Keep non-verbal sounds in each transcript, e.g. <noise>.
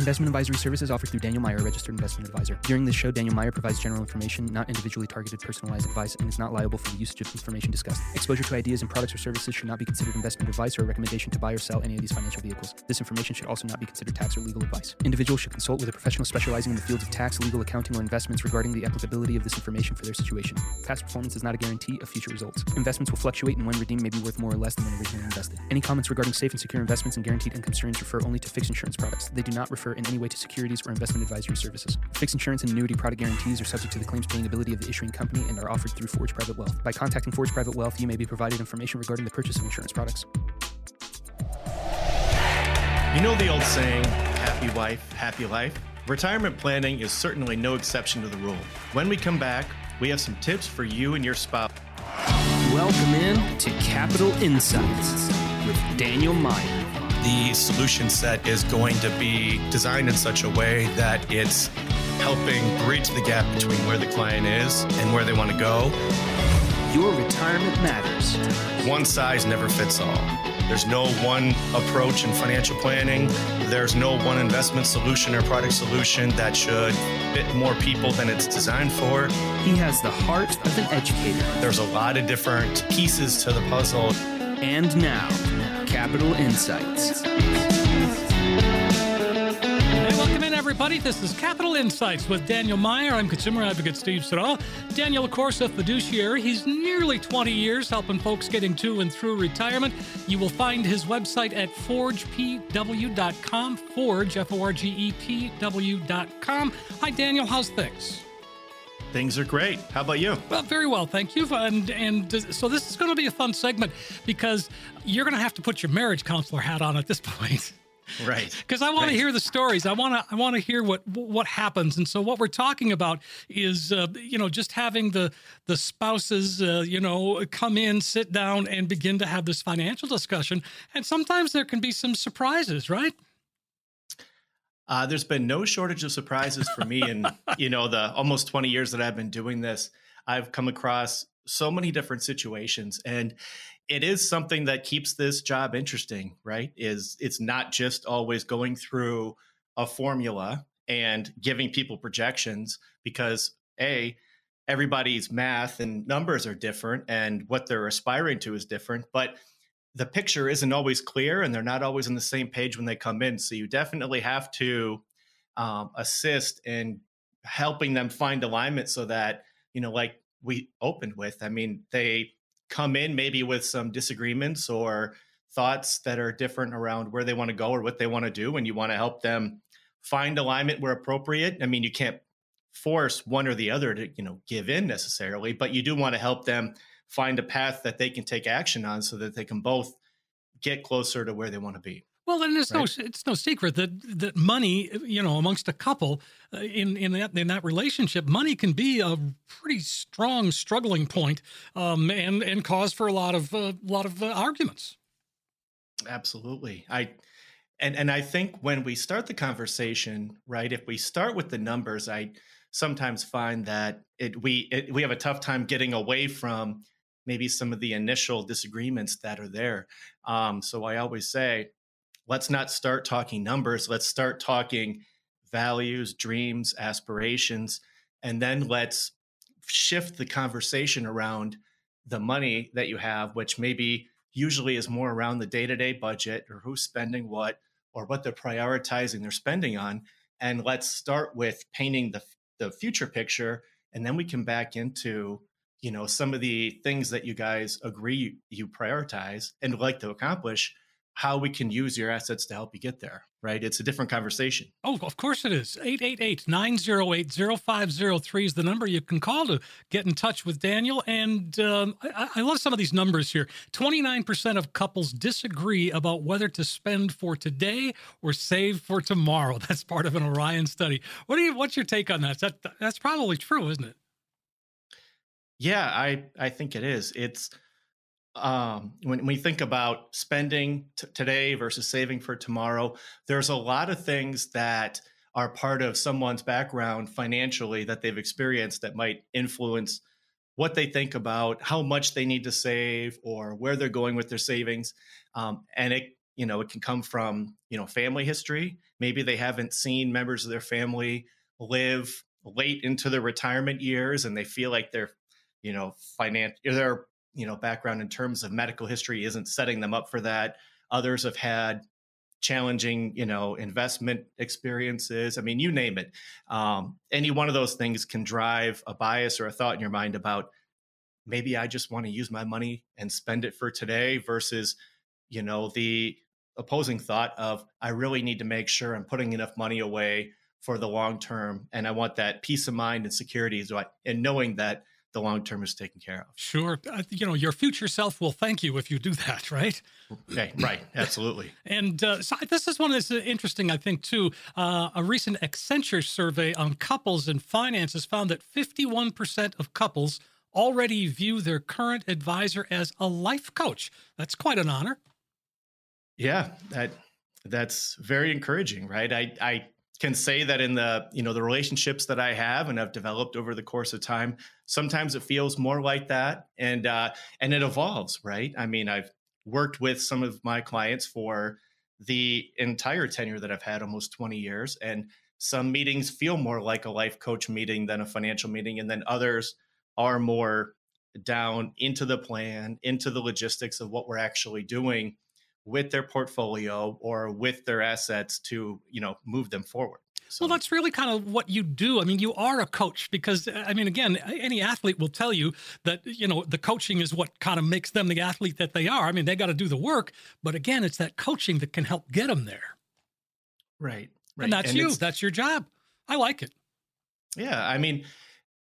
Investment advisory services offered through Daniel Meier, registered investment advisor. During this show, Daniel Meier provides general information, not individually targeted personalized advice, and is not liable for the usage of information discussed. Exposure to ideas and products or services should not be considered investment advice or a recommendation to buy or sell any of these financial vehicles. This information should also not be considered tax or legal advice. Individuals should consult with a professional specializing in the fields of tax, legal, accounting, or investments regarding the applicability of this information for their situation. Past performance is not a guarantee of future results. Investments will fluctuate and when redeemed may be worth more or less than when originally invested. Any comments regarding safe and secure investments and guaranteed income streams refer only to fixed insurance products. They do not refer in any way to securities or investment advisory services. Fixed insurance and annuity product guarantees are subject to the claims paying ability of the issuing company and are offered through Forge Private Wealth. By contacting Forge Private Wealth, you may be provided information regarding the purchase of insurance products. You know the old saying, happy wife, happy life? Retirement planning is certainly no exception to the rule. When we come back, we have some tips for you and your spouse. Welcome in to Capital Insights with Daniel Meier. The solution set is going to be designed in such a way that it's helping bridge the gap between where the client is and where they want to go. Your retirement matters. One size never fits all. There's no one approach in financial planning. There's no one investment solution or product solution that should fit more people than it's designed for. He has the heart of an educator. There's a lot of different pieces to the puzzle. And now, Capital Insights. Hey, welcome in, everybody. This is Capital Insights with Daniel Meier. I'm consumer advocate Steve Siddall. Daniel, of course, a fiduciary. He's nearly 20 years helping folks getting to and through retirement. You will find his website at forgepw.com. Forge, F O R G E P W.com. Hi, Daniel. How's things? Things are great. How about you? Well, very well, thank you. And and so this is going to be a fun segment because you're going to have to put your marriage counselor hat on at this <laughs> point. Right. Because I want right. to hear the stories. I want to I want to hear what what happens. And so what we're talking about is uh, you know just having the the spouses uh, you know come in, sit down, and begin to have this financial discussion. And sometimes there can be some surprises, right? Uh, there's been no shortage of surprises for me in <laughs> you know the almost 20 years that I've been doing this. I've come across so many different situations and it is something that keeps this job interesting, right? Is it's not just always going through a formula and giving people projections because a everybody's math and numbers are different and what they're aspiring to is different, but the picture isn't always clear and they're not always on the same page when they come in. So you definitely have to um, assist in helping them find alignment so that, you know, like we opened with, I mean, they come in maybe with some disagreements or thoughts that are different around where they want to go or what they want to do and you want to help them find alignment where appropriate i mean you can't force one or the other to you know give in necessarily but you do want to help them find a path that they can take action on so that they can both get closer to where they want to be well, and it's right? no it's no secret that that money, you know, amongst a couple uh, in in that in that relationship, money can be a pretty strong struggling point, um, and and cause for a lot of a uh, lot of uh, arguments. Absolutely, I. And, and I think when we start the conversation, right, if we start with the numbers, I sometimes find that it we it, we have a tough time getting away from maybe some of the initial disagreements that are there. Um, so I always say, let's not start talking numbers. Let's start talking values, dreams, aspirations, and then let's shift the conversation around the money that you have, which maybe usually is more around the day to day budget or who's spending what or what they're prioritizing their spending on. And let's start with painting the, the future picture. And then we can back into you know some of the things that you guys agree you prioritize and like to accomplish how we can use your assets to help you get there, right? It's a different conversation. Oh, of course it is. 888 908 0503 is the number you can call to get in touch with Daniel. And um, I, I, love some of these numbers here 29% of couples disagree about whether to spend for today or save for tomorrow. <laughs> That's part of an Orion study. What do you, what's your take on that? that that's probably true, isn't it? Yeah, I, I think it is. It's, um, when we think about spending t- today versus saving for tomorrow, there's a lot of things that are part of someone's background financially that they've experienced that might influence what they think about how much they need to save or where they're going with their savings. Um, and it you know, it can come from, you know, family history. Maybe they haven't seen members of their family live late into their retirement years and they feel like their, you know, finance their, you know, background in terms of medical history isn't setting them up for that. Others have had challenging, you know, investment experiences. I mean, you name it. Um, any one of those things can drive a bias or a thought in your mind about maybe I just want to use my money and spend it for today versus, you know, the opposing thought of I really need to make sure I'm putting enough money away for the long term and I want that peace of mind and security and knowing that the long term is taken care of. Sure. Uh, you know, your future self will thank you if you do that, right? Okay, right. Absolutely. <laughs> and uh, so this is one that's interesting, I think, too. Uh, a recent Accenture survey on couples and finances found that 51% of couples already view their current advisor as a life coach. That's quite an honor. Yeah, that that's very encouraging, right? I I can say that in the you know the relationships that I have and have developed over the course of time, sometimes it feels more like that, and uh, and it evolves, right? I mean, I've worked with some of my clients for the entire tenure that I've had, almost twenty years, and some meetings feel more like a life coach meeting than a financial meeting, and then others are more down into the plan, into the logistics of what we're actually doing with their portfolio or with their assets to, you know, move them forward. So. Well, that's really kind of what you do. I mean, you are a coach because, uh, I mean, again, any athlete will tell you that, you know, the coaching is what kind of makes them the athlete that they are. I mean, they got to do the work. But again, it's that coaching that can help get them there. Right. right. And that's and you. That's your job. I like it. Yeah. I mean,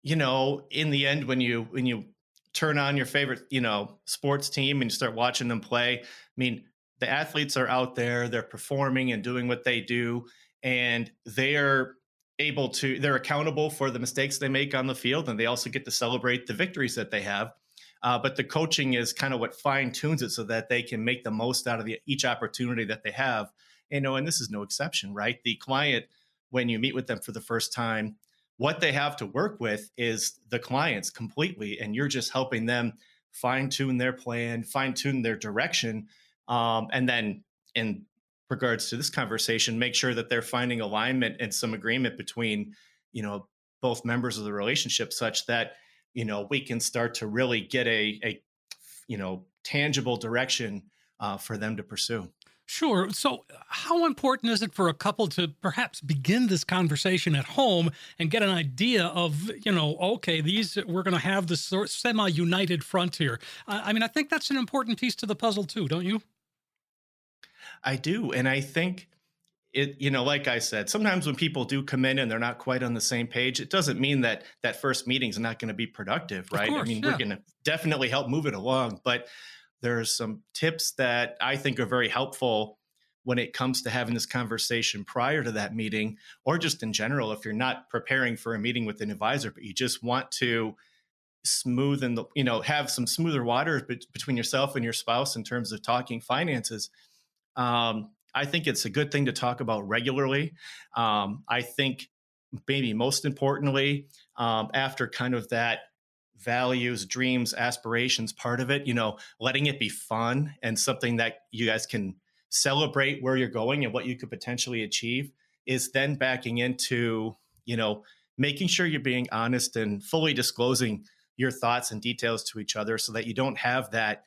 you know, in the end, when you when you turn on your favorite, you know, sports team and you start watching them play, I mean, the athletes are out there, they're performing and doing what they do, and they are able to they're accountable for the mistakes they make on the field and they also get to celebrate the victories that they have. Uh, but the coaching is kind of what fine tunes it so that they can make the most out of the, each opportunity that they have. You know and this is no exception right? The client when you meet with them for the first time what they have to work with is the clients completely and you're just helping them fine tune their plan fine tune their direction um, and then in regards to this conversation make sure that they're finding alignment and some agreement between you know both members of the relationship such that you know we can start to really get a, a you know tangible direction uh, for them to pursue Sure. So, how important is it for a couple to perhaps begin this conversation at home and get an idea of, you know, okay, these we're going to have this semi-united front here? I mean, I think that's an important piece to the puzzle too, don't you? I do, and I think it. You know, like I said, sometimes when people do come in and they're not quite on the same page, it doesn't mean that that first meeting is not going to be productive, right? Course, I mean, yeah. we're going to definitely help move it along, but there's some tips that I think are very helpful when it comes to having this conversation prior to that meeting, or just in general, if you're not preparing for a meeting with an advisor, but you just want to smoothen the, you know, have some smoother waters between yourself and your spouse in terms of talking finances. Um, I think it's a good thing to talk about regularly. Um, I think maybe most importantly, um, after kind of that values, dreams, aspirations part of it, you know, letting it be fun and something that you guys can celebrate where you're going and what you could potentially achieve is then backing into, you know, making sure you're being honest and fully disclosing your thoughts and details to each other so that you don't have that,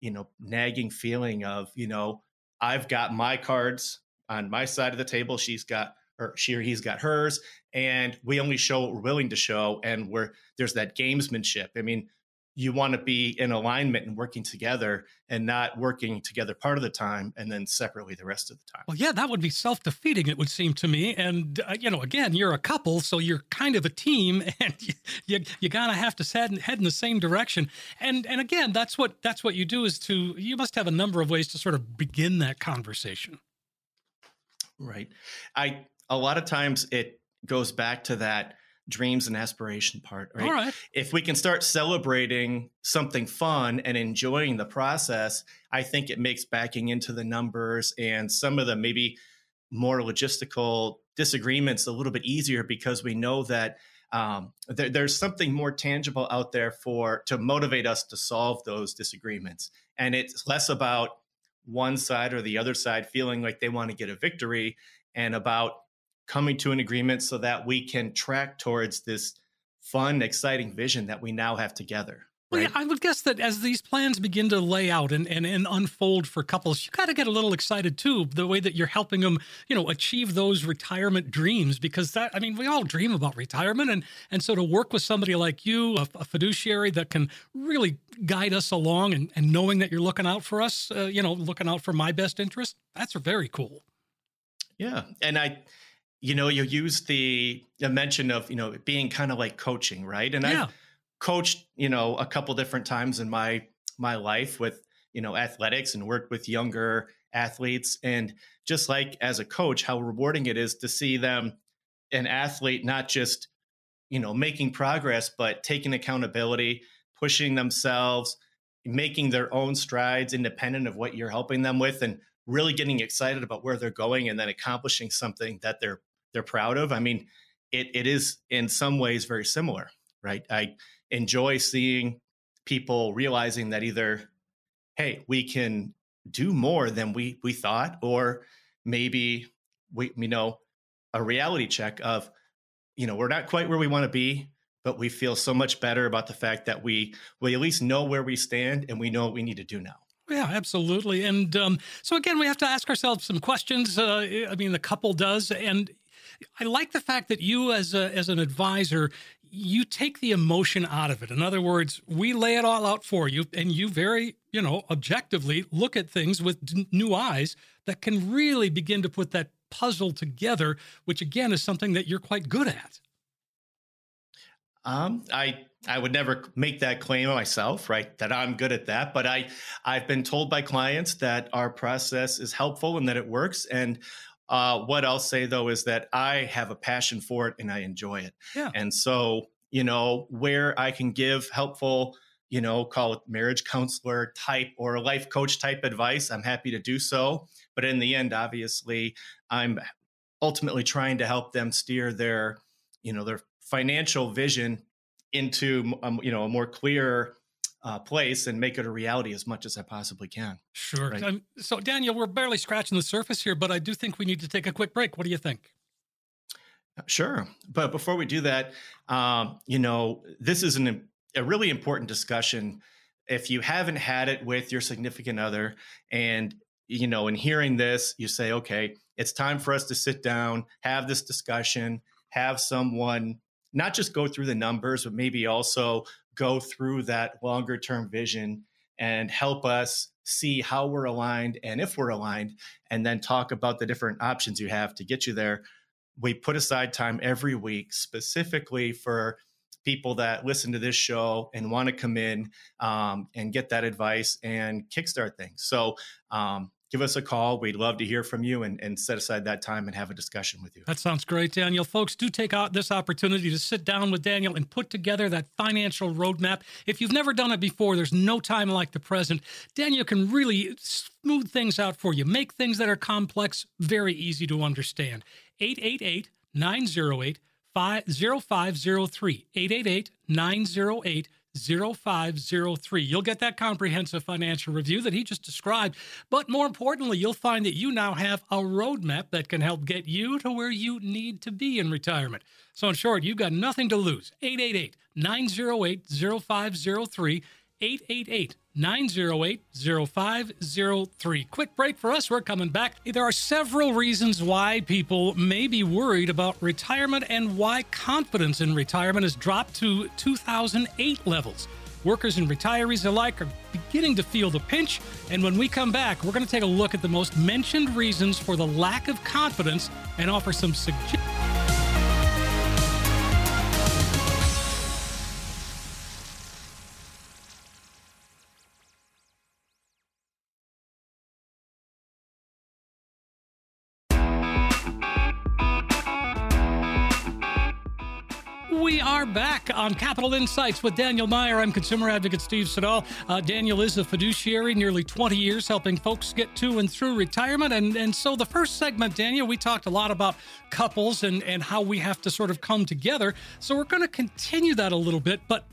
you know, nagging feeling of, you know, I've got my cards on my side of the table, she's got or she or he's got hers. And we only show what we're willing to show and we're there's that gamesmanship. I mean you want to be in alignment and working together and not working together part of the time and then separately the rest of the time. Well, yeah, that would be self defeating, it would seem to me. And, uh, you know, again, you're a couple, so you're kind of a team <laughs> and you, you, you gotta have to head, head in the same direction. And, and again, that's what, that's what you do is to, you must have a number of ways to sort of begin that conversation. Right. I, a lot of times it goes back to that dreams and aspiration part, right? All right. If we can start celebrating something fun and enjoying the process, I think it makes backing into the numbers and some of the maybe more logistical disagreements a little bit easier because we know that um, there, there's something more tangible out there for to motivate us to solve those disagreements, and it's less about one side or the other side feeling like they want to get a victory and about coming to an agreement so that we can track towards this fun, exciting vision that we now have together. Well, yeah, I would guess that as these plans begin to lay out and, and, and unfold for couples, you got to get a little excited too, the way that you're helping them, you know, achieve those retirement dreams. Because that, I mean, we all dream about retirement. And, and so to work with somebody like you, a, a fiduciary that can really guide us along and, and knowing that you're looking out for us, uh, you know, looking out for my best interest, that's very cool. Yeah. And I, you know, you use the, the mention of, you know, being kind of like coaching, right? And yeah. I've coached, you know, a couple different times in my my life with, you know, athletics and worked with younger athletes. And just like as a coach, how rewarding it is to see them, an athlete, not just, you know, making progress, but taking accountability, pushing themselves, making their own strides independent of what you're helping them with and really getting excited about where they're going and then accomplishing something that they're they're proud of. I mean, it it is in some ways very similar, right? I enjoy seeing people realizing that either, hey, we can do more than we we thought, or maybe we you know a reality check of, you know, we're not quite where we want to be, but we feel so much better about the fact that we we at least know where we stand and we know what we need to do now. Yeah, absolutely. And um, so again, we have to ask ourselves some questions. Uh, I mean, the couple does, and I like the fact that you, as a, as an advisor, you take the emotion out of it. In other words, we lay it all out for you, and you very, you know, objectively look at things with d- new eyes that can really begin to put that puzzle together, which again is something that you're quite good at. Um, I I would never make that claim myself, right? That I'm good at that, but I I've been told by clients that our process is helpful and that it works, and uh, what I'll say though is that I have a passion for it and I enjoy it. Yeah. And so, you know, where I can give helpful, you know, call it marriage counselor type or life coach type advice, I'm happy to do so. But in the end, obviously, I'm ultimately trying to help them steer their, you know, their financial vision into, um, you know, a more clear uh, place and make it a reality as much as I possibly can. Sure. Right? Um, so, Daniel, we're barely scratching the surface here, but I do think we need to take a quick break. What do you think? Sure. But before we do that, um, you know, this is an, a really important discussion. If you haven't had it with your significant other and, you know, in hearing this, you say, okay, it's time for us to sit down, have this discussion, have someone not just go through the numbers, but maybe also go through that longer term vision and help us see how we're aligned and if we're aligned, and then talk about the different options you have to get you there. We put aside time every week specifically for people that listen to this show and want to come in um, and get that advice and kickstart things. So um, give us a call. We'd love to hear from you and, and set aside that time and have a discussion with you. That sounds great, Daniel. Folks, do take out this opportunity to sit down with Daniel and put together that financial roadmap. If you've never done it before, there's no time like the present. Daniel can really smooth things out for you, make things that are complex very easy to understand. 888 908 0503. 888 908 0503. You'll get that comprehensive financial review that he just described. But more importantly, you'll find that you now have a roadmap that can help get you to where you need to be in retirement. So, in short, you've got nothing to lose. 888 908 0503. 888 908 0503. Quick break for us. We're coming back. There are several reasons why people may be worried about retirement and why confidence in retirement has dropped to 2008 levels. Workers and retirees alike are beginning to feel the pinch. And when we come back, we're going to take a look at the most mentioned reasons for the lack of confidence and offer some suggestions. Back on Capital Insights with Daniel Meier. I'm consumer advocate Steve Siddall. Uh, Daniel is a fiduciary, nearly 20 years helping folks get to and through retirement. And, and so the first segment, Daniel, we talked a lot about couples and, and how we have to sort of come together. So we're going to continue that a little bit. But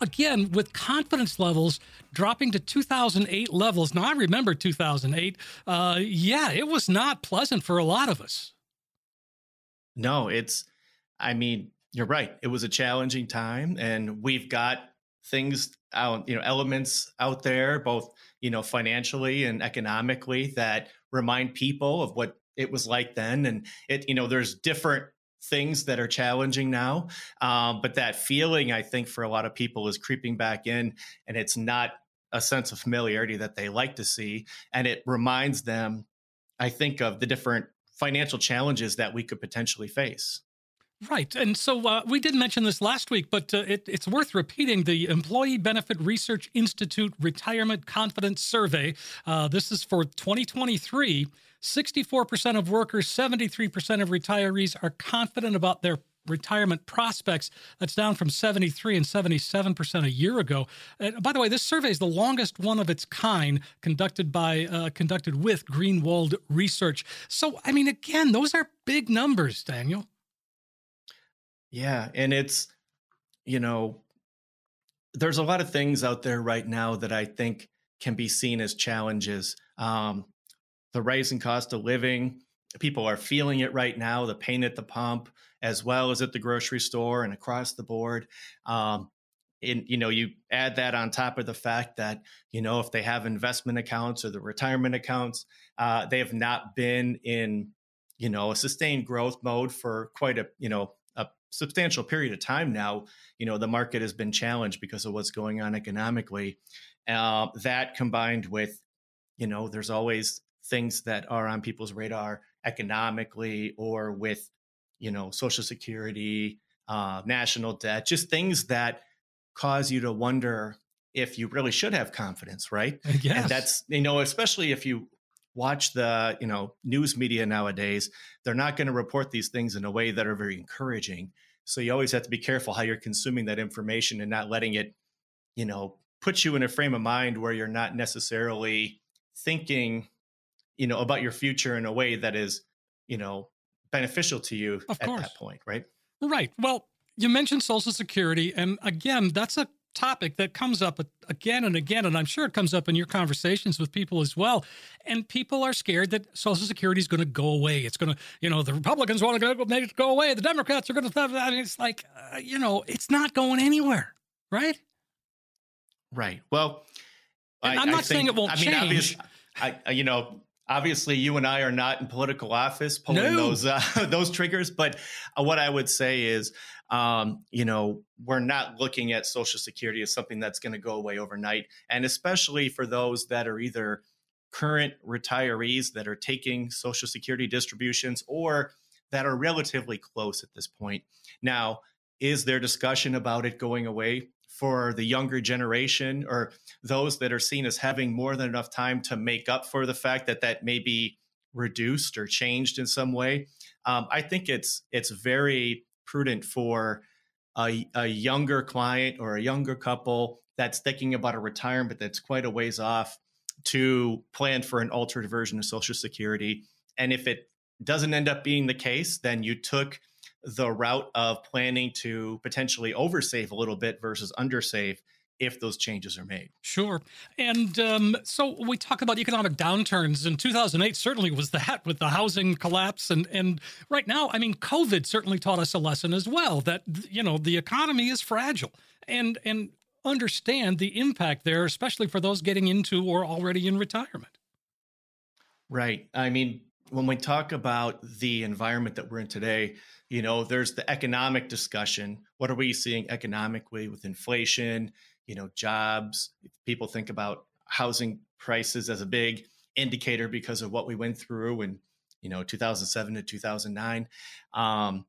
again, with confidence levels dropping to 2008 levels. Now, I remember 2008. Uh, yeah, it was not pleasant for a lot of us. No, it's, I mean, you're right. It was a challenging time, and we've got things out, you know, elements out there, both, you know, financially and economically that remind people of what it was like then. And it, you know, there's different things that are challenging now. Um, but that feeling, I think, for a lot of people is creeping back in, and it's not a sense of familiarity that they like to see. And it reminds them, I think, of the different financial challenges that we could potentially face. Right. And so uh, we did mention this last week, but uh, it, it's worth repeating the Employee Benefit Research Institute Retirement Confidence Survey. Uh, this is for 2023. 64% of workers, 73% of retirees are confident about their retirement prospects. That's down from 73 and 77% a year ago. And by the way, this survey is the longest one of its kind conducted by uh, conducted with Greenwald Research. So, I mean, again, those are big numbers, Daniel. Yeah, and it's you know, there's a lot of things out there right now that I think can be seen as challenges. Um, the rising cost of living, people are feeling it right now. The pain at the pump, as well as at the grocery store and across the board. Um, and you know, you add that on top of the fact that you know if they have investment accounts or the retirement accounts, uh, they have not been in you know a sustained growth mode for quite a you know substantial period of time now, you know, the market has been challenged because of what's going on economically. Uh, that combined with, you know, there's always things that are on people's radar economically or with, you know, Social Security, uh, national debt, just things that cause you to wonder if you really should have confidence, right? <laughs> Yes. And that's, you know, especially if you watch the, you know, news media nowadays, they're not going to report these things in a way that are very encouraging. So you always have to be careful how you're consuming that information and not letting it, you know, put you in a frame of mind where you're not necessarily thinking, you know, about your future in a way that is, you know, beneficial to you of at course. that point, right? Right. Well, you mentioned Social Security, and again, that's a topic that comes up again and again, and I'm sure it comes up in your conversations with people as well. And people are scared that Social Security is going to go away. It's going to, you know, the Republicans want to make it go away. The Democrats are going to. I mean, it's like, uh, you know, it's not going anywhere, right? Right. Well, I, am not think, saying it won't I mean, change. I, you know, obviously you and I are not in political office pulling no. those uh, <laughs> those triggers, but uh, what I would say is um, you know, we're not looking at Social Security as something that's going to go away overnight. And especially for those that are either current retirees that are taking Social Security distributions or that are relatively close at this point. Now, is there discussion about it going away for the younger generation or those that are seen as having more than enough time to make up for the fact that that may be reduced or changed in some way? Um, I think it's it's very prudent for a, a younger client or a younger couple that's thinking about a retirement that's quite a ways off to plan for an altered version of Social Security. And if it doesn't end up being the case, then you took the route of planning to potentially oversave a little bit versus undersave if those changes are made. Sure. And um, so we talk about economic downturns, and 2008 certainly was that with the housing collapse. And, and right now, I mean, COVID certainly taught us a lesson as well that, you know, the economy is fragile. And, and understand the impact there, especially for those getting into or already in retirement. Right. I mean, when we talk about the environment that we're in today, you know, there's the economic discussion. What are we seeing economically with inflation? you know jobs people think about housing prices as a big indicator because of what we went through in you know 2007 to 2009 um,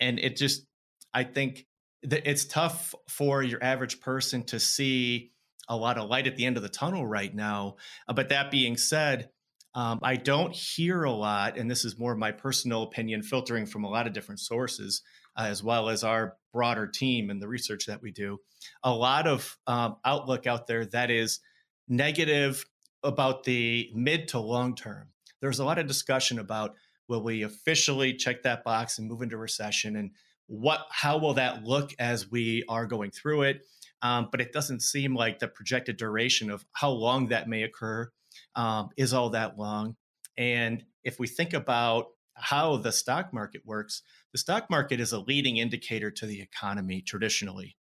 and it just i think that it's tough for your average person to see a lot of light at the end of the tunnel right now uh, but that being said um, i don't hear a lot and this is more my personal opinion filtering from a lot of different sources uh, as well as our broader team and the research that we do, a lot of um, outlook out there that is negative about the mid to long term. There's a lot of discussion about will we officially check that box and move into recession and what how will that look as we are going through it um, but it doesn't seem like the projected duration of how long that may occur um, is all that long. And if we think about how the stock market works, the stock market is a leading indicator to the economy traditionally.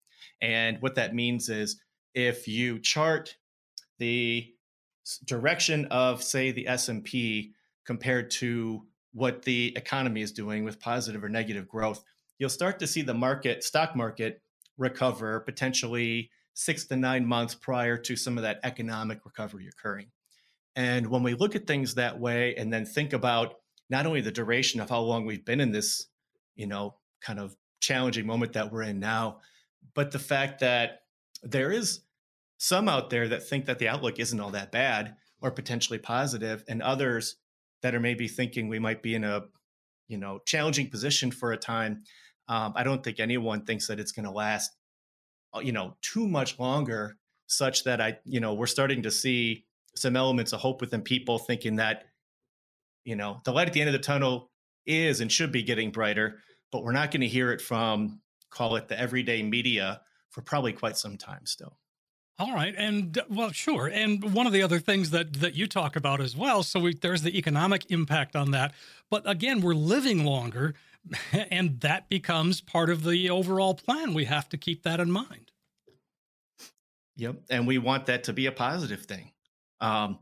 And what that means is if you chart the direction of say the S&P compared to what the economy is doing with positive or negative growth, you'll start to see the market stock market recover potentially 6 to 9 months prior to some of that economic recovery occurring. And when we look at things that way and then think about not only the duration of how long we've been in this, you know, kind of challenging moment that we're in now, but the fact that there is some out there that think that the outlook isn't all that bad or potentially positive, and others that are maybe thinking we might be in a, you know, challenging position for a time. Um, I don't think anyone thinks that it's going to last, uh, you know, too much longer, such that I, you know, we're starting to see some elements of hope within people thinking that you know, the light at the end of the tunnel is and should be getting brighter, but we're not going to hear it from, call it the everyday media, for probably quite some time still. All right, and uh, well, sure. And one of the other things that that you talk about as well. So we, there's the economic impact on that, but again, we're living longer, <laughs> and that becomes part of the overall plan. We have to keep that in mind. Yep, and we want that to be a positive thing. Um,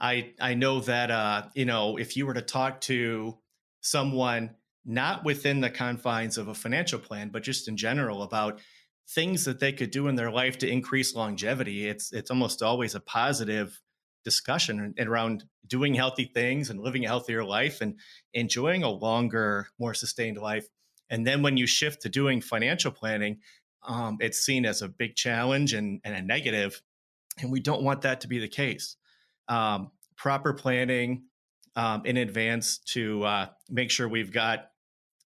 I I know that uh, you know if you were to talk to someone not within the confines of a financial plan, but just in general about things that they could do in their life to increase longevity, it's it's almost always a positive discussion around doing healthy things and living a healthier life and enjoying a longer, more sustained life. And then when you shift to doing financial planning, um, it's seen as a big challenge and, and a negative, and we don't want that to be the case um, proper planning um, in advance to uh, make sure we've got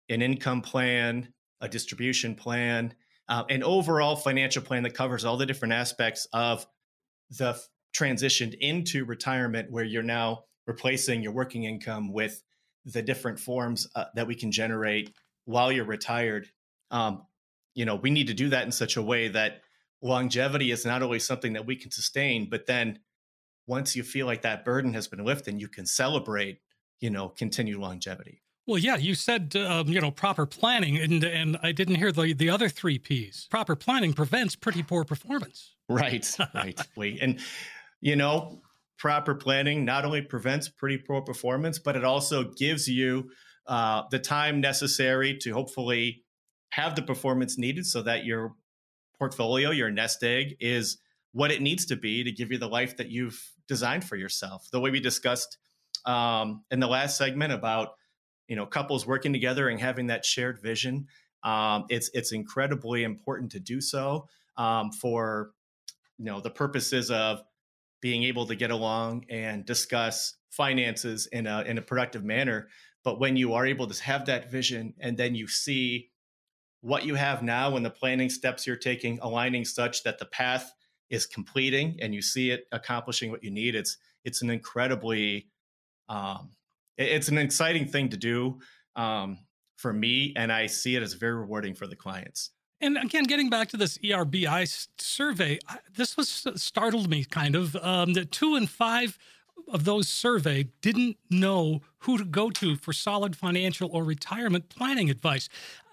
an income plan, a distribution plan, uh, an overall financial plan that covers all the different aspects of the f- transition into retirement, where you're now replacing your working income with the different forms uh, that we can generate while you're retired. Um, you know, we need to do that in such a way that longevity is not only something that we can sustain, but then once you feel like that burden has been lifted, you can celebrate, you know, continued longevity. Well, yeah, you said um, you know proper planning, and and I didn't hear the the other three P's. Proper planning prevents pretty poor performance. <laughs> Right, right. And you know, proper planning not only prevents pretty poor performance, but it also gives you uh, the time necessary to hopefully have the performance needed so that your portfolio, your nest egg, is what it needs to be to give you the life that you've designed for yourself. The way we discussed um, in the last segment about you know couples working together and having that shared vision. Um, it's it's incredibly important to do so um, for you know the purposes of being able to get along and discuss finances in a in a productive manner. But when you are able to have that vision and then you see what you have now and the planning steps you're taking aligning such that the path is completing and you see it accomplishing what you need, it's it's an incredibly um, it's an exciting thing to do um, for me, and I see it as very rewarding for the clients. And again, getting back to this ERBI survey, this was startled me kind of. Um, that two and five of those surveyed didn't know who to go to for solid financial or retirement planning advice.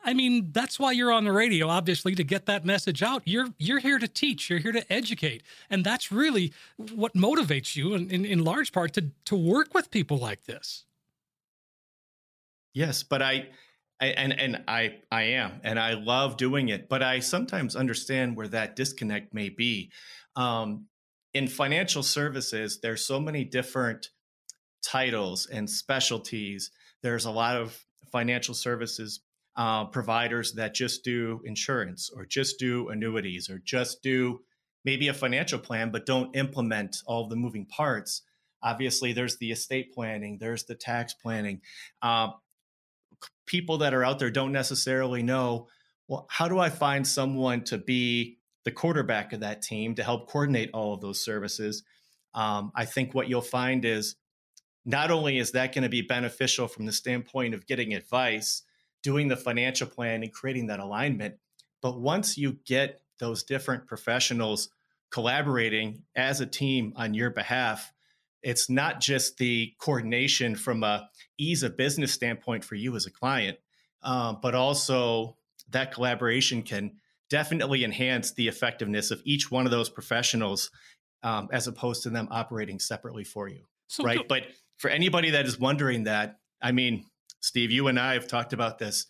I mean, that's why you're on the radio, obviously, to get that message out. You're you're here to teach, you're here to educate. And that's really what motivates you in, in, in large part to to work with people like this. Yes, but I, I and and I I am and I love doing it, but I sometimes understand where that disconnect may be. Um, in financial services, there's so many different titles and specialties. There's a lot of financial services uh, providers that just do insurance or just do annuities or just do maybe a financial plan, but don't implement all the moving parts. Obviously, there's the estate planning, there's the tax planning. Uh, people that are out there don't necessarily know well, how do I find someone to be the quarterback of that team to help coordinate all of those services? Um, I think what you'll find is not only is that going to be beneficial from the standpoint of getting advice, doing the financial plan and creating that alignment. But once you get those different professionals collaborating as a team on your behalf it's not just the coordination from a ease of business standpoint for you as a client um, but also that collaboration can definitely enhance the effectiveness of each one of those professionals um, as opposed to them operating separately for you so, right but for anybody that is wondering that i mean steve you and i have talked about this.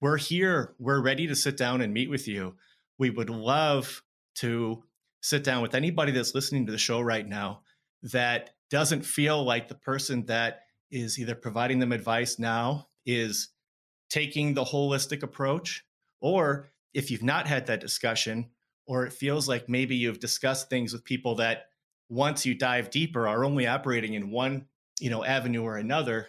We're here. We're ready to sit down and meet with you. We would love to sit down with anybody that's listening to the show right now that doesn't feel like the person that is either providing them advice now is taking the holistic approach or if you've not had that discussion or it feels like maybe you've discussed things with people that once you dive deeper are only operating in one you know avenue or another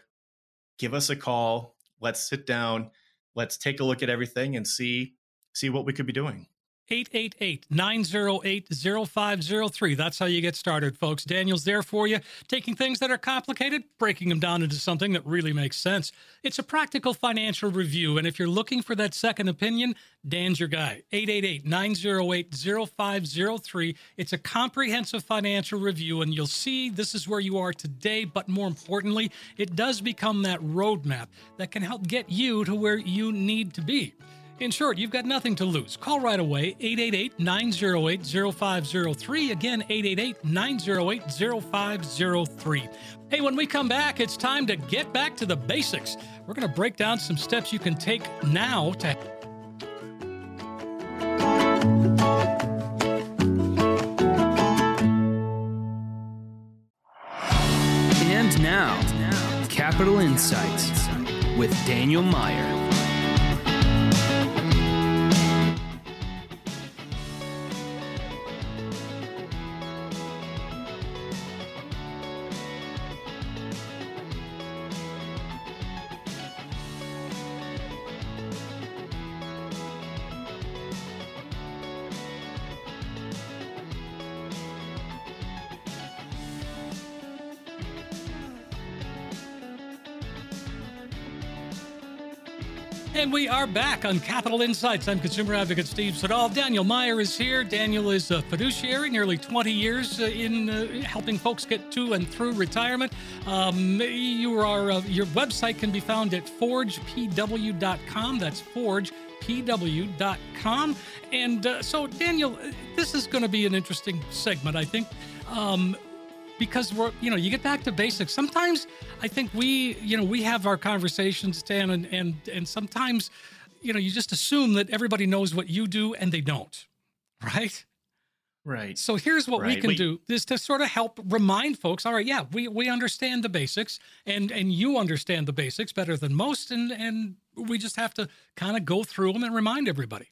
give us a call let's sit down let's take a look at everything and see see what we could be doing 888 908 0503. That's how you get started, folks. Daniel's there for you, taking things that are complicated, breaking them down into something that really makes sense. It's a practical financial review, and if you're looking for that second opinion, Dan's your guy. 888 908 0503. It's a comprehensive financial review, and you'll see this is where you are today, but more importantly, it does become that roadmap that can help get you to where you need to be. In short, you've got nothing to lose. Call right away, 888 908 0503. Again, 888 908 0503. Hey, when we come back, it's time to get back to the basics. We're going to break down some steps you can take now to. And now, Capital Insights with Daniel Meier. And we are back on Capital Insights. I'm consumer advocate Steve Siddall. Daniel Meier is here. Daniel is a fiduciary, nearly 20 years uh, in uh, helping folks get to and through retirement. Um, you are, uh, your website can be found at forgepw.com. That's forgepw.com. And uh, so, Daniel, this is going to be an interesting segment, I think. Um, because we're you know you get back to basics. Sometimes i think we you know we have our conversations dan and and and sometimes you know you just assume that everybody knows what you do and they don't <laughs> right? Right. So here's what right. we can we, do is to sort of help remind folks all right yeah we we understand the basics and and you understand the basics better than most and and we just have to kind of go through them and remind everybody.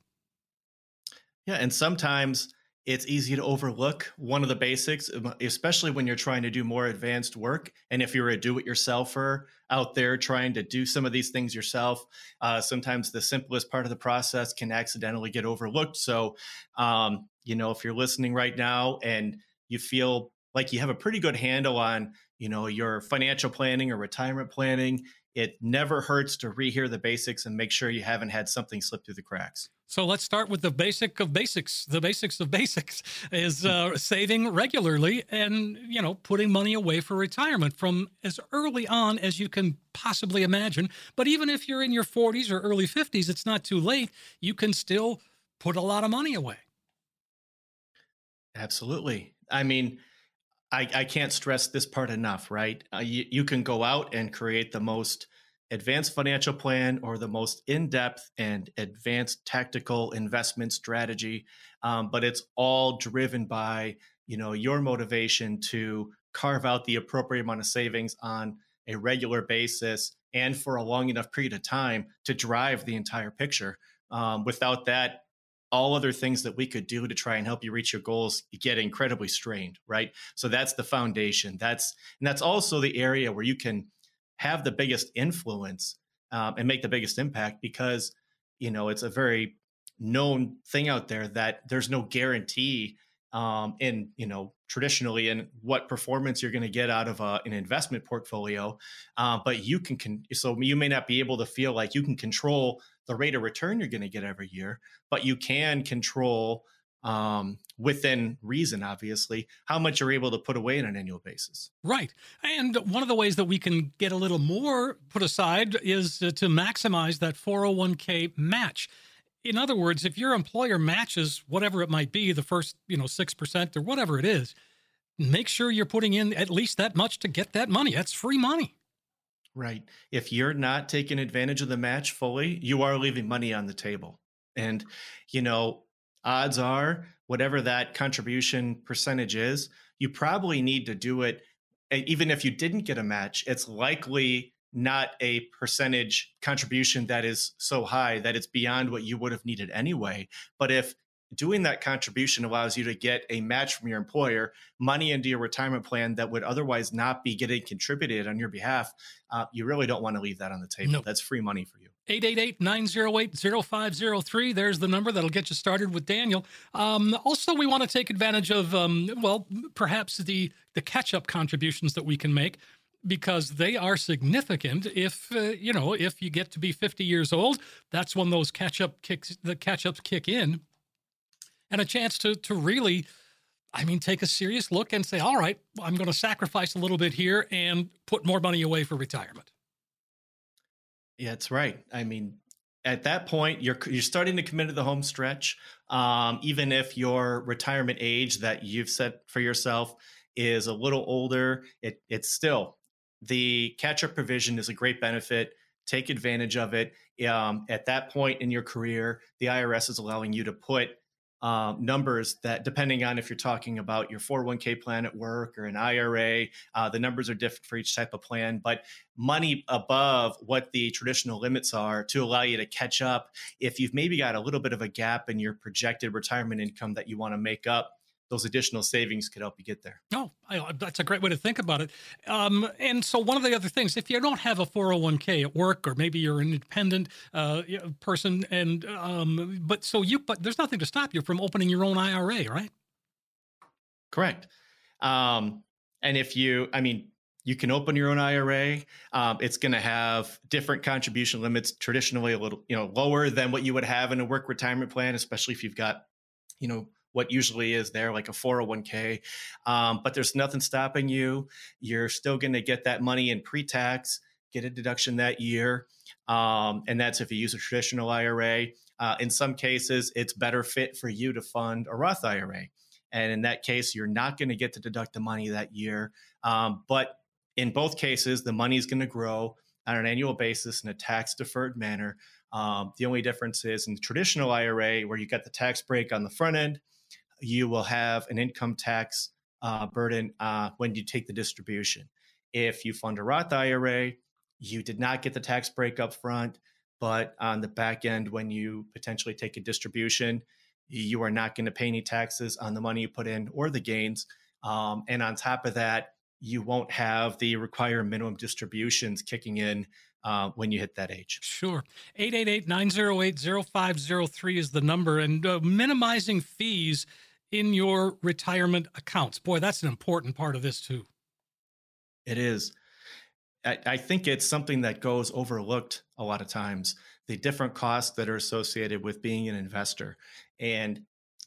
Yeah and sometimes it's easy to overlook one of the basics, um, especially when you're trying to do more advanced work. And if you're a do it yourselfer out there trying to do some of these things yourself, uh, sometimes the simplest part of the process can accidentally get overlooked. So, um, you know, if you're listening right now and you feel like you have a pretty good handle on, you know, your financial planning or retirement planning, it never hurts to rehear the basics and make sure you haven't had something slip through the cracks. So let's start with the basic of basics. The basics of basics <laughs> is uh, saving regularly and you know putting money away for retirement from as early on as you can possibly imagine. But even if you're in your 40s or early 50s, it's not too late. You can still put a lot of money away. Absolutely. I mean, I, I can't stress this part enough, right? Uh, you, you can go out and create the most advanced financial plan or the most in-depth and advanced tactical investment strategy um, but it's all driven by you know your motivation to carve out the appropriate amount of savings on a regular basis and for a long enough period of time to drive the entire picture um, without that all other things that we could do to try and help you reach your goals get incredibly strained right? So that's the foundation. That's and that's also the area where you can have the biggest influence um, and make the biggest impact because you know it's a very known thing out there that there's no guarantee um, in you know traditionally and what performance you're going to get out of a, an investment portfolio uh, but you can, can so you may not be able to feel like you can control the rate of return you're going to get every year but you can control um, within reason, obviously, how much you're able to put away on an annual basis. Right. And one of the ways that we can get a little more put aside is to maximize that 401k match. In other words, if your employer matches whatever it might be, the first, you know, 6% or whatever it is, make sure you're putting in at least that much to get that money. That's free money. Right. If you're not taking advantage of the match fully, you are leaving money on the table. And, you know, odds are, whatever that contribution percentage is, you probably need to do it. Even if you didn't get a match, it's likely not a percentage contribution that is so high that it's beyond what you would have needed anyway. But if doing that contribution allows you to get a match from your employer, money into your retirement plan that would otherwise not be getting contributed on your behalf, uh, you really don't want to leave that on the table. Nope. That's free money for you. 888-908-0503. There's the number that'll get you started with Daniel. Um, also, we want to take advantage of, um, well, perhaps the, the catch-up contributions that we can make because they are significant if uh, you know if you get to be 50 years old that's when those catch up kicks the catch ups kick in and a chance to to really I mean, take a serious look and say, all right, I'm going to sacrifice a little bit here and put more money away for retirement. Yeah, that's right. I mean, at that point, you're you're starting to commit to the home stretch. Um, even if your retirement age that you've set for yourself is a little older, it it's still the catch-up provision is a great benefit. Take advantage of it. Um, at that point in your career, the IRS is allowing you to put um, numbers that, depending on if you're talking about your 401k plan at work or an IRA, uh, the numbers are different for each type of plan, but money above what the traditional limits are to allow you to catch up if you've maybe got a little bit of a gap in your projected retirement income that you want to make up those additional savings could help you get there. Oh, I, that's a great way to think about it. Um, and so, one of the other things, if you don't have a 401k at work, or maybe you're an independent uh, person, and um, but so you, but there's nothing to stop you from opening your own IRA, right? Correct. Um, and if you, I mean, you can open your own IRA. Um, it's going to have different contribution limits, traditionally a little, you know, lower than what you would have in a work retirement plan, especially if you've got, you know, what usually is there, like a 401k. Um, but there's nothing stopping you. You're still going to get that money in pre tax, get a deduction that year. Um, and that's if you use a traditional IRA. Uh, in some cases, it's better fit for you to fund a Roth IRA. And in that case, you're not going to get to deduct the money that year. Um, but in both cases, the money is going to grow on an annual basis in a tax deferred manner. Um, the only difference is in the traditional IRA, where you get the tax break on the front end, you will have an income tax uh, burden uh, when you take the distribution. If you fund a Roth IRA, you did not get the tax break up front, but on the back end, when you potentially take a distribution, you are not going to pay any taxes on the money you put in or the gains. Um, and on top of that, you won't have the required minimum distributions kicking in uh, when you hit that age. Sure. 888 908 0503 is the number. And uh, minimizing fees in your retirement accounts. Boy, that's an important part of this too. It is. I, I think it's something that goes overlooked a lot of times. The different costs that are associated with being an investor, and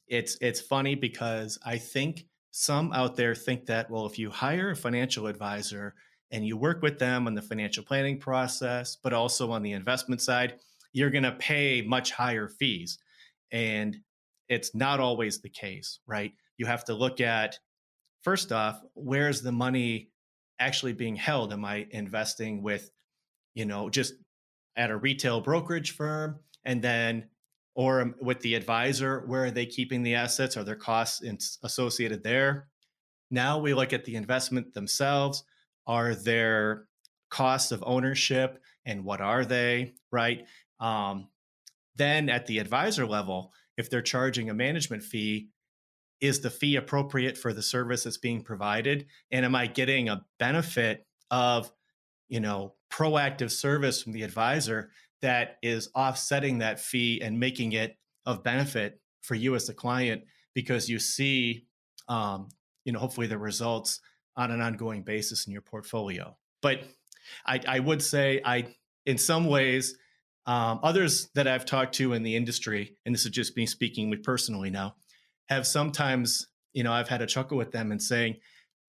it's it's funny because I think some out there think that well, if you hire a financial advisor and you work with them on the financial planning process, but also on the investment side, you're going to pay much higher fees. And it's not always the case, right? You have to look at first off, where's the money actually being held? Am I investing with, you know, just at a retail brokerage firm and then or with the advisor, where are they keeping the assets? Are there costs associated there? Now we look at the investment themselves. Are there costs of ownership and what are they, right? Um, then at the advisor level, if they're charging a management fee, is the fee appropriate for the service that's being provided? And am I getting a benefit of, you know, proactive service from the advisor that is offsetting that fee and making it of benefit for you as the client because you see um, you know, hopefully the results on an ongoing basis in your portfolio. But I, I would say I, in some ways, um, others that I've talked to in the industry, and this is just me speaking with personally now, have sometimes, you know, I've had a chuckle with them and saying,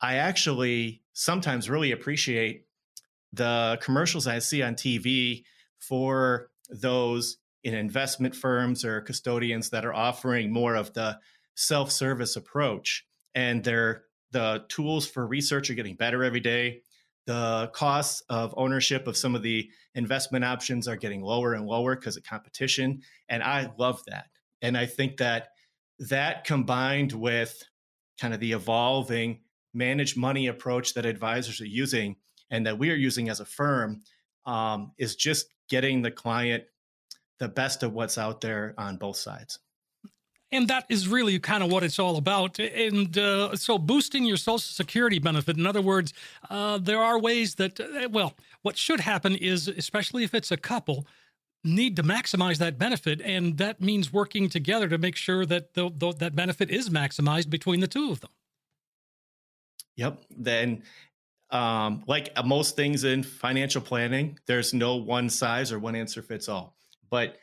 I actually sometimes really appreciate the commercials I see on TV for those in investment firms or custodians that are offering more of the self-service approach and they're the tools for research are getting better every day the costs of ownership of some of the investment options are getting lower and lower because of competition and i love that and i think that that combined with kind of the evolving managed money approach that advisors are using and that we are using as a firm um, is just getting the client the best of what's out there on both sides. And that is really kind of what it's all about. And uh, so, boosting your Social Security benefit, in other words, uh, there are ways that, uh, well, what should happen is, especially if it's a couple, need to maximize that benefit. And that means working together to make sure that the, the, that benefit is maximized between the two of them. Yep. Then, um, like most things in financial planning, there's no one size or one answer fits all but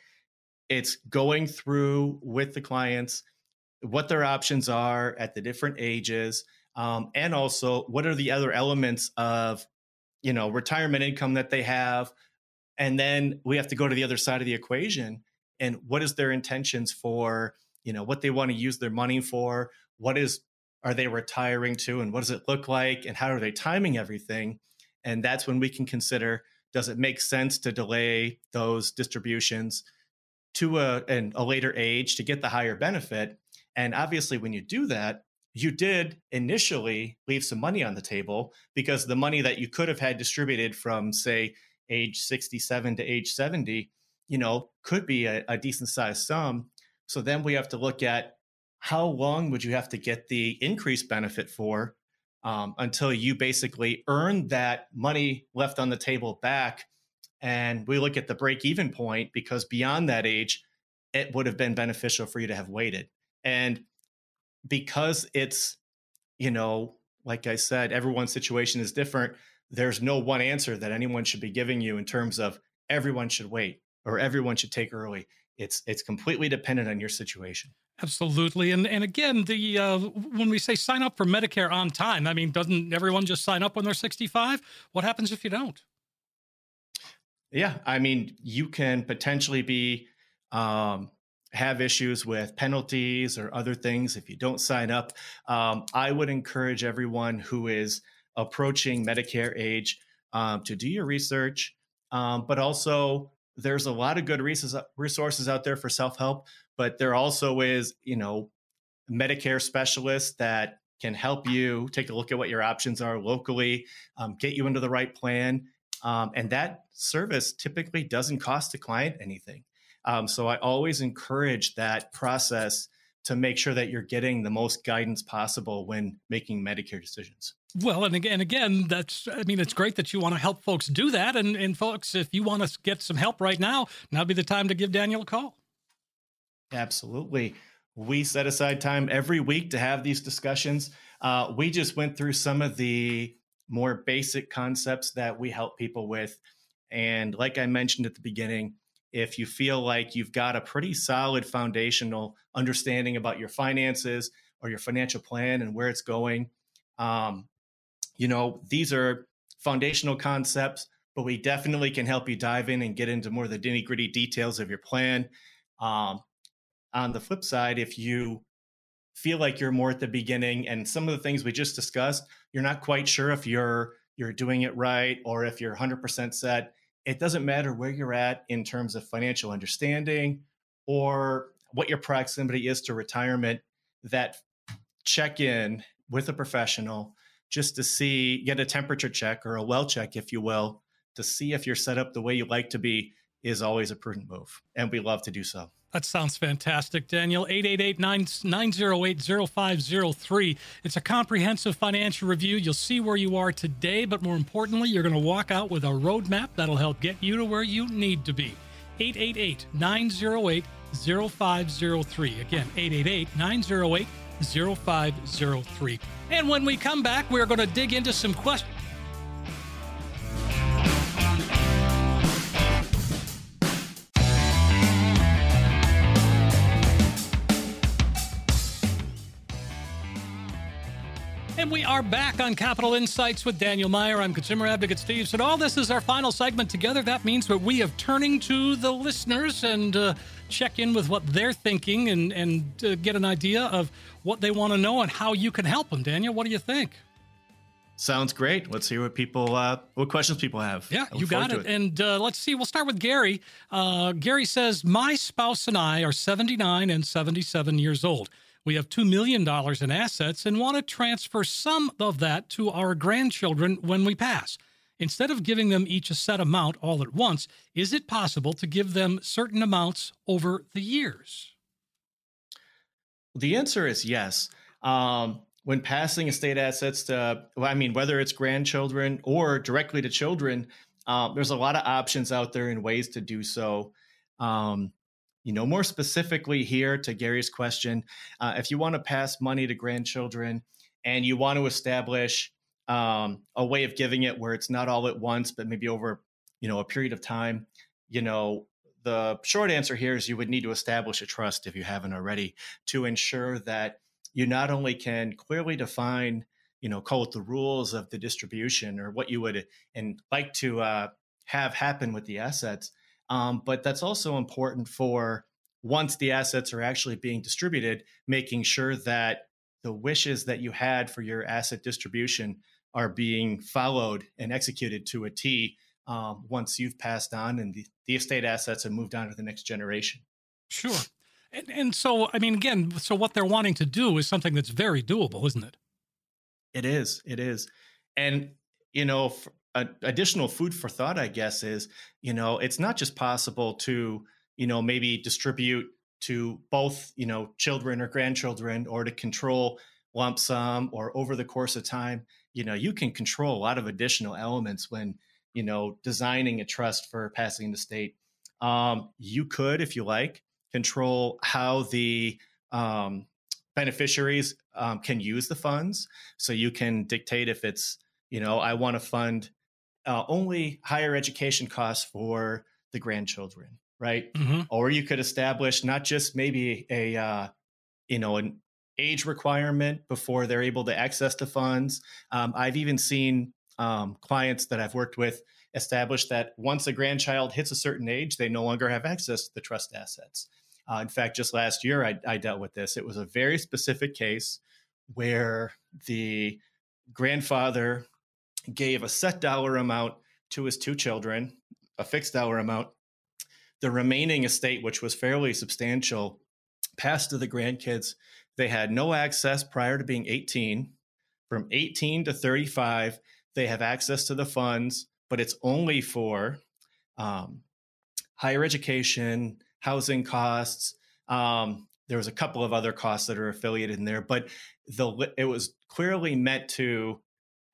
it's going through with the clients what their options are at the different ages um, and also what are the other elements of you know retirement income that they have and then we have to go to the other side of the equation and what is their intentions for you know what they want to use their money for what is are they retiring to and what does it look like and how are they timing everything and that's when we can consider does it make sense to delay those distributions to a, an, a later age to get the higher benefit? And obviously, when you do that, you did initially leave some money on the table because the money that you could have had distributed from, say, age 67 to age 70, you know, could be a, a decent sized sum. So then we have to look at how long would you have to get the increased benefit for um, until you basically earn that money left on the table back. And we look at the break even point because beyond that age, it would have been beneficial for you to have waited. And because it's, you know, like I said, everyone's situation is different. There's no one answer that anyone should be giving you in terms of everyone should wait or everyone should take early. It's it's completely dependent on your situation. Absolutely, and and again, the uh, when we say sign up for Medicare on time, I mean, doesn't everyone just sign up when they're 65? What happens if you don't? Yeah, I mean, you can potentially be um, have issues with penalties or other things if you don't sign up. Um, I would encourage everyone who is approaching Medicare age um, to do your research, um, but also there's a lot of good resources out there for self help but there also is, you know, Medicare specialists that can help you take a look at what your options are locally, um, get you into the right plan. Um, and that service typically doesn't cost the client anything. Um, so I always encourage that process to make sure that you're getting the most guidance possible when making Medicare decisions. Well, and again, again, that's, I mean, it's great that you want to help folks do that. And, and folks, if you want to get some help right now, now'd be the time to give Daniel a call. Absolutely. We set aside time every week to have these discussions. Uh, we just went through some of the more basic concepts that we help people with. And like I mentioned at the beginning, if you feel like you've got a pretty solid foundational understanding about your finances or your financial plan and where it's going, um, you know, these are foundational concepts, but we definitely can help you dive in and get into more of the nitty gritty details of your plan. Um, on the flip side, if you feel like you're more at the beginning and some of the things we just discussed, you're not quite sure if you're you're doing it right or if you're 100% set, it doesn't matter where you're at in terms of financial understanding or what your proximity is to retirement that check in with a professional just to see get a temperature check or a well check if you will to see if you're set up the way you like to be is always a prudent move and we love to do so that sounds fantastic, Daniel. 888-908-0503. It's a comprehensive financial review. You'll see where you are today, but more importantly, you're going to walk out with a roadmap that'll help get you to where you need to be. 888-908-0503. Again, 888-908 0503. And when we come back, we're going to dig into some questions. And we are back on Capital Insights with Daniel Meier. I'm consumer advocate Steve. So, all this is our final segment together. That means that we have turning to the listeners and uh, check in with what they're thinking and, and uh, get an idea of what they want to know and how you can help them. Daniel, what do you think? Sounds great. Let's hear what people, uh, what questions people have. Yeah, you got it. it. And uh, let's see. We'll start with Gary. Uh, Gary says, "My spouse and I are 79 and 77 years old. We have $2 million in assets and want to transfer some of that to our grandchildren when we pass. Instead of giving them each a set amount all at once, is it possible to give them certain amounts over the years? The answer is yes. Um, when passing estate assets to, I mean, whether it's grandchildren or directly to children, uh, there's a lot of options out there and ways to do so. Um, you know, more specifically here to Gary's question, uh, if you want to pass money to grandchildren and you want to establish um, a way of giving it where it's not all at once, but maybe over, you know, a period of time, you know, the short answer here is you would need to establish a trust if you haven't already to ensure that you not only can clearly define, you know, call it the rules of the distribution or what you would and like to uh, have happen with the assets, um, but that's also important for once the assets are actually being distributed, making sure that the wishes that you had for your asset distribution are being followed and executed to a T um, once you've passed on and the, the estate assets have moved on to the next generation. Sure. And, and so, I mean, again, so what they're wanting to do is something that's very doable, isn't it? It is. It is. And, you know, additional food for thought, I guess, is you know it's not just possible to you know maybe distribute to both you know children or grandchildren or to control lump sum or over the course of time. You know you can control a lot of additional elements when you know designing a trust for passing the state. Um, you could, if you like, control how the um, beneficiaries um, can use the funds. So you can dictate if it's you know i want to fund uh, only higher education costs for the grandchildren, right? Mm-hmm. Or you could establish not just maybe a uh, you know an age requirement before they're able to access the funds. Um, I've even seen um, clients that I've worked with establish that once a grandchild hits a certain age, they no longer have access to the trust assets. Uh, in fact, just last year I, I dealt with this. It was a very specific case where the grandfather gave a set dollar amount to his two children, a fixed dollar amount. The remaining estate, which was fairly substantial, passed to the grandkids. They had no access prior to being 18. From 18 to 35, they have access to the funds, but it's only for um, higher education, housing costs. Um, there was a couple of other costs that are affiliated in there, but the it was clearly meant to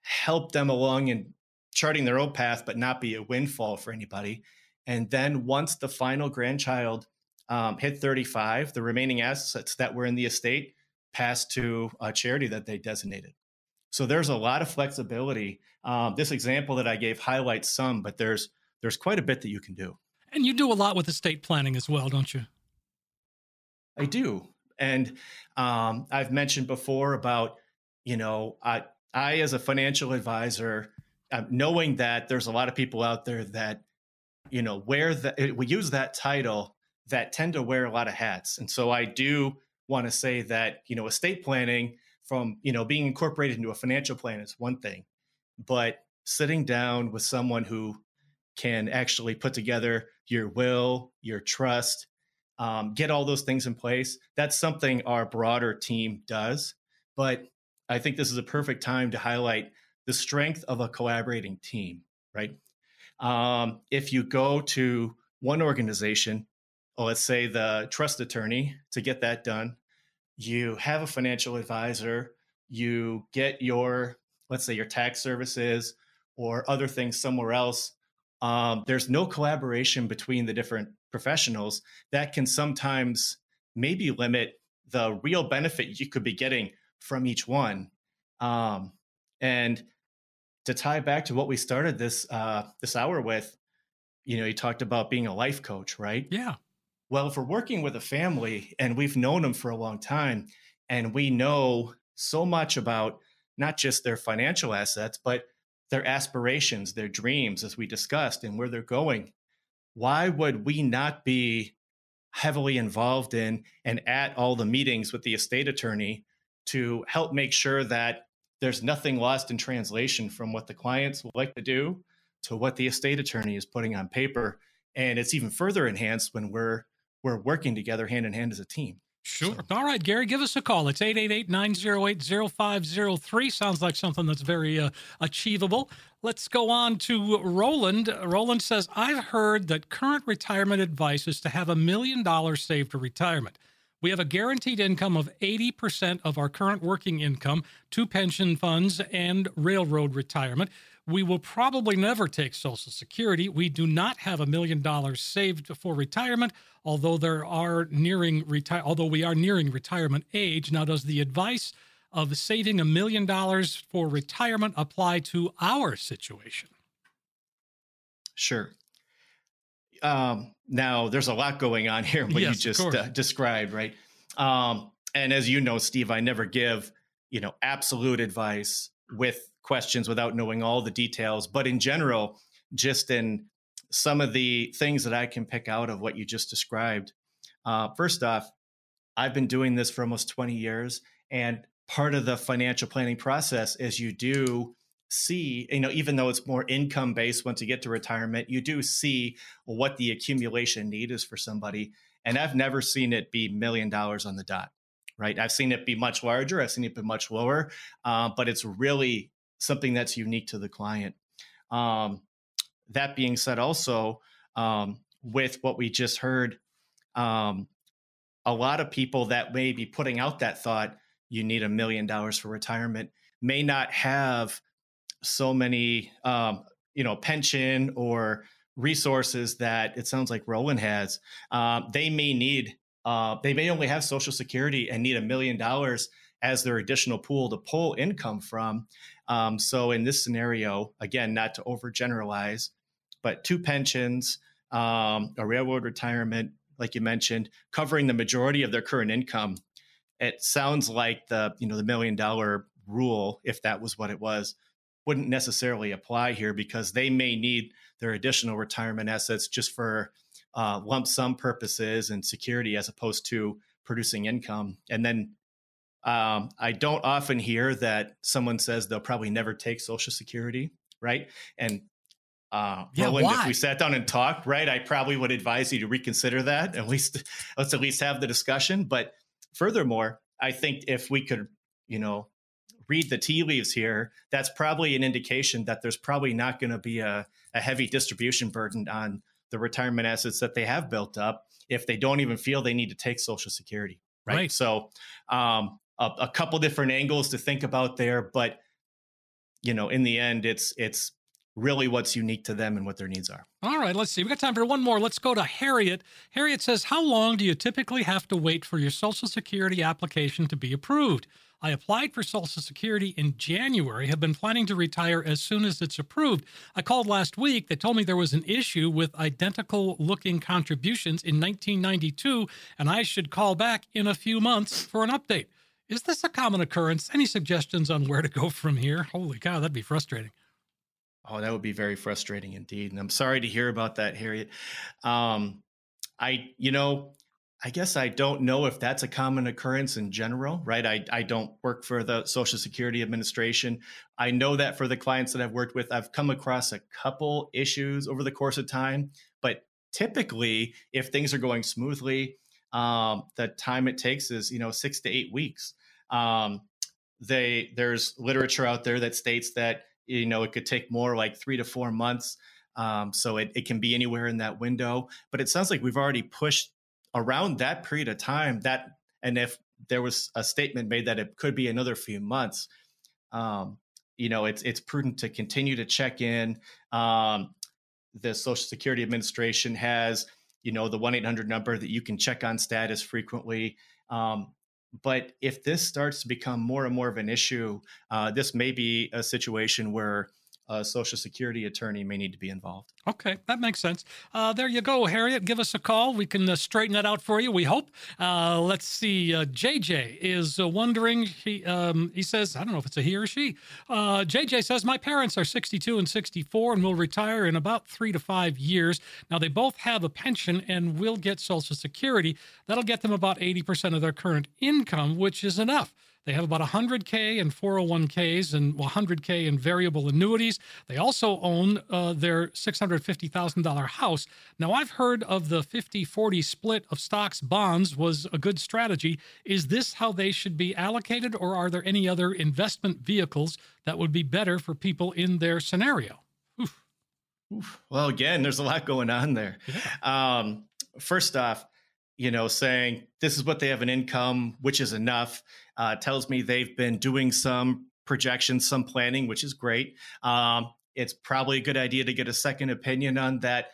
help them along in charting their own path, but not be a windfall for anybody. And then once the final grandchild um, hit 35, the remaining assets that were in the estate passed to a charity that they designated. So there's a lot of flexibility. Um, this example that I gave highlights some, but there's there's quite a bit that you can do. And you do a lot with estate planning as well, don't you? I do, and um, I've mentioned before about you know I I, as a financial advisor, um, knowing that there's a lot of people out there that, you know, wear that, eh, we use that title that tend to wear a lot of hats. And so I do want to say that, you know, estate planning from, you know, being incorporated into a financial plan is one thing, but sitting down with someone who can actually put together your will, your trust, um, get all those things in place. That's something our broader team does. But I think this is a perfect time to highlight the strength of a collaborating team, right? Um, if you go to one organization, well, let's say the trust attorney, to get that done, you have a financial advisor, you get your, let's say, your tax services or other things somewhere else. Um, there's no collaboration between the different professionals that can sometimes maybe limit the real benefit you could be getting from each one. Um, and to tie back to what we started this uh, this hour with, you know, you talked about being a life coach, right? Yeah. Well, if we're working with a family and we've known them for a long time, and we know so much about not just their financial assets, but their aspirations, their dreams, as we discussed, and where they're going, why would we not be heavily involved in and at all the meetings with the estate attorney to help make sure that there's nothing lost in translation from what the clients would like to do to what the estate attorney is putting on paper and it's even further enhanced when we're we're working together hand in hand as a team Sure. So. All right, Gary, give us a call. It's 888-908-0503. Sounds like something that's very uh, achievable. Let's go on to Roland. Roland says, I've heard that current retirement advice is to have a million dollars saved for retirement. We have a guaranteed income of 80% of our current working income, two pension funds, and railroad retirement. We will probably never take Social Security. We do not have a million dollars saved for retirement, although there are nearing although we are nearing retirement age. Now, does the advice of saving a million dollars for retirement apply to our situation? Sure. Um, now, there's a lot going on here, <laughs> what yes, you just uh, described, right? Um, and as you know, Steve, I never give you know absolute advice with questions without knowing all the details. But in general, just in some of the things that I can pick out of what you just described. Uh, first off, I've been doing this for almost 20 years, and part of the financial planning process is you do see, you know, even though it's more income based once you get to retirement, you do see what the accumulation need is for somebody. And I've never seen it be million dollars on the dot, right? I've seen it be much larger, I've seen it be much lower, uh, but it's really something that's unique to the client. Um, that being said, also um, with what we just heard, um, a lot of people that may be putting out that thought, you need a million dollars for retirement, may not have so many, um, you know, pension or resources that it sounds like Roland has. Um, they may need, uh, they may only have Social Security and need a million dollars as their additional pool to pull income from. Um, so in this scenario, again, not to overgeneralize, but two pensions, um, a railroad retirement, like you mentioned, covering the majority of their current income. It sounds like the you know the million dollar rule, if that was what it was, wouldn't necessarily apply here because they may need their additional retirement assets just for uh, lump sum purposes and security as opposed to producing income. And then um, I don't often hear that someone says they'll probably never take Social Security, right? And uh, yeah, Roland, why? if we sat down and talked, right, I probably would advise you to reconsider that. At least let's at least have the discussion. But furthermore, I think if we could, you know, read the tea leaves here, that's probably an indication that there's probably not going to be a, a heavy distribution burden on the retirement assets that they have built up if they don't even feel they need to take Social Security. Right. right. So, um, a, a couple different angles to think about there, but you know, in the end, it's it's really what's unique to them and what their needs are. All right, let's see. We got time for one more. Let's go to Harriet. Harriet says, How long do you typically have to wait for your Social Security application to be approved? I applied for Social Security in January, have been planning to retire as soon as it's approved. I called last week. They told me there was an issue with identical looking contributions in 1992, and I should call back in a few months for an update. Is this a common occurrence? Any suggestions on where to go from here? Holy cow, that'd be frustrating. Oh, that would be very frustrating indeed. And I'm sorry to hear about that, Harriet. Um, I, you know, I guess I don't know if that's a common occurrence in general, right? I, I don't work for the Social Security Administration. I know that for the clients that I've worked with, I've come across a couple issues over the course of time. But typically, if things are going smoothly, um, the time it takes is, you know, six to eight weeks. Um, they there's literature out there that states that you know it could take more like three to four months um, so it, it can be anywhere in that window but it sounds like we've already pushed around that period of time that and if there was a statement made that it could be another few months um, you know it's it's prudent to continue to check in. Um, the social security administration has you know the 1-800 number that you can check on status frequently. Um, but if this starts to become more and more of an issue, uh, this may be a situation where a social security attorney may need to be involved. Okay, that makes sense. Uh, there you go, Harriet. Give us a call. We can uh, straighten that out for you. We hope. Uh, let's see. JJ uh, is uh, wondering. He um, he says, I don't know if it's a he or she. JJ uh, says my parents are 62 and 64 and will retire in about three to five years. Now they both have a pension and will get Social Security. That'll get them about 80% of their current income, which is enough. They have about 100K in 401ks and 100K in variable annuities. They also own uh, their $650,000 house. Now, I've heard of the 50 40 split of stocks bonds was a good strategy. Is this how they should be allocated, or are there any other investment vehicles that would be better for people in their scenario? Oof. Oof. Well, again, there's a lot going on there. Yeah. Um, first off, you know, saying this is what they have an income, which is enough, uh, tells me they've been doing some projections, some planning, which is great. Um, it's probably a good idea to get a second opinion on that.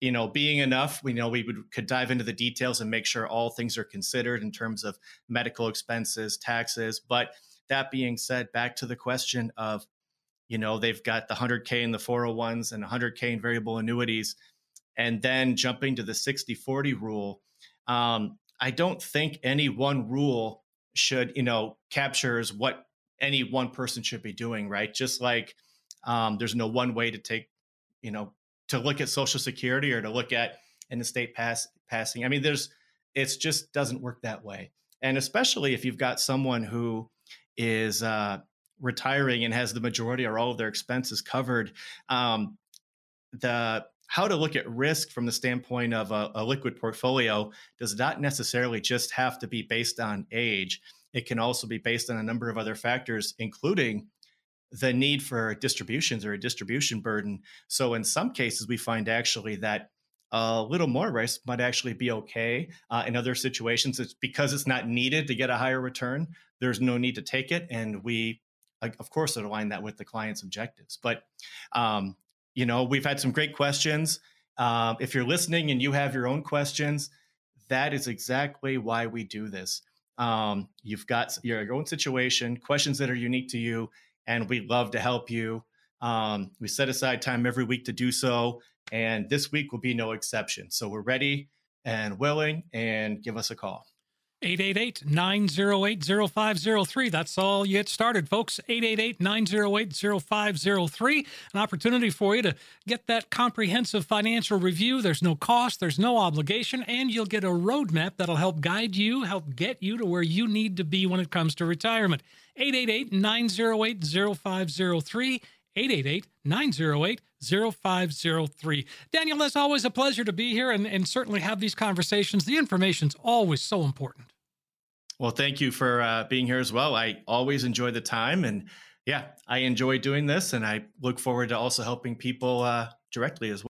You know, being enough, we know we would, could dive into the details and make sure all things are considered in terms of medical expenses, taxes. But that being said, back to the question of, you know, they've got the 100K in the 401s and 100K in variable annuities, and then jumping to the 60 40 rule um, I don't think any one rule should, you know, captures what any one person should be doing, right? Just like um, there's no one way to take, you know, to look at Social Security or to look at an estate pass passing. I mean, there's it's just doesn't work that way. And especially if you've got someone who is uh, retiring and has the majority or all of their expenses covered, um, the how to look at risk from the standpoint of a, a, liquid portfolio does not necessarily just have to be based on age. It can also be based on a number of other factors, including the need for distributions or a distribution burden. So, in some cases, we find actually that a little more risk might actually be okay. Uh, in other situations, it's because it's not needed to get a higher return. There's no need to take it, and we, of course, align that with the client's objectives. But um, you know, we've had some great questions. Um, if you're listening and you have your own questions, that is exactly why we do this. Um, you've got your own situation, questions that are unique to you, and we love to help you. Um, we set aside time every week to do so, and this week will be no exception. So we're ready and willing, and give us a call. 888 908 0503. That's all you get started, folks. 888 908 0503. An opportunity for you to get that comprehensive financial review. There's no cost, there's no obligation, and you'll get a roadmap that'll help guide you, help get you to where you need to be when it comes to retirement. 888 908 0503. 888 908 0503. Daniel, it's always a pleasure to be here and, and certainly have these conversations. The information's always so important. Well, thank you for uh, being here as well. I always enjoy the time. And yeah, I enjoy doing this. And I look forward to also helping people uh, directly as well.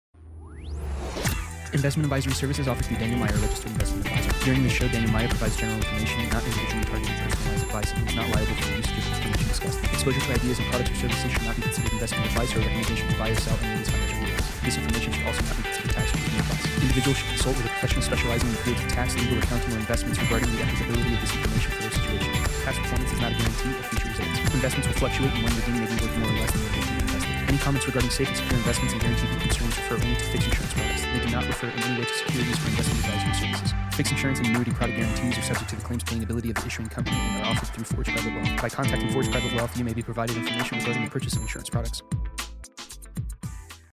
Investment advisory services offered through Daniel Meier, registered investment advisor. During the show, Daniel Meier provides general information, not individually targeted personalized advice, and is not liable for the use of information discussed. Exposure to ideas and products or services should not be considered investment advice or recommendation to buy or sell any of these financial. This information should also not be considered tax or legal advice. Individuals should consult with a professional specializing in the fields of tax, legal, accounting, or investments regarding the applicability of this information for their situation. Past performance is not a guarantee of future results. Investments will fluctuate and when redeemed may be worth more or less than the originally invested. Any comments regarding safe and secure investments and guaranteed concerns refer only to fixed insurance products. They do not refer in any way to securities or investment advisory services. Fixed insurance and annuity product guarantees are subject to the claims paying ability of the issuing company and are offered through Forge Private Wealth. By contacting Forge Private Wealth, you may be provided information regarding the purchase of insurance products.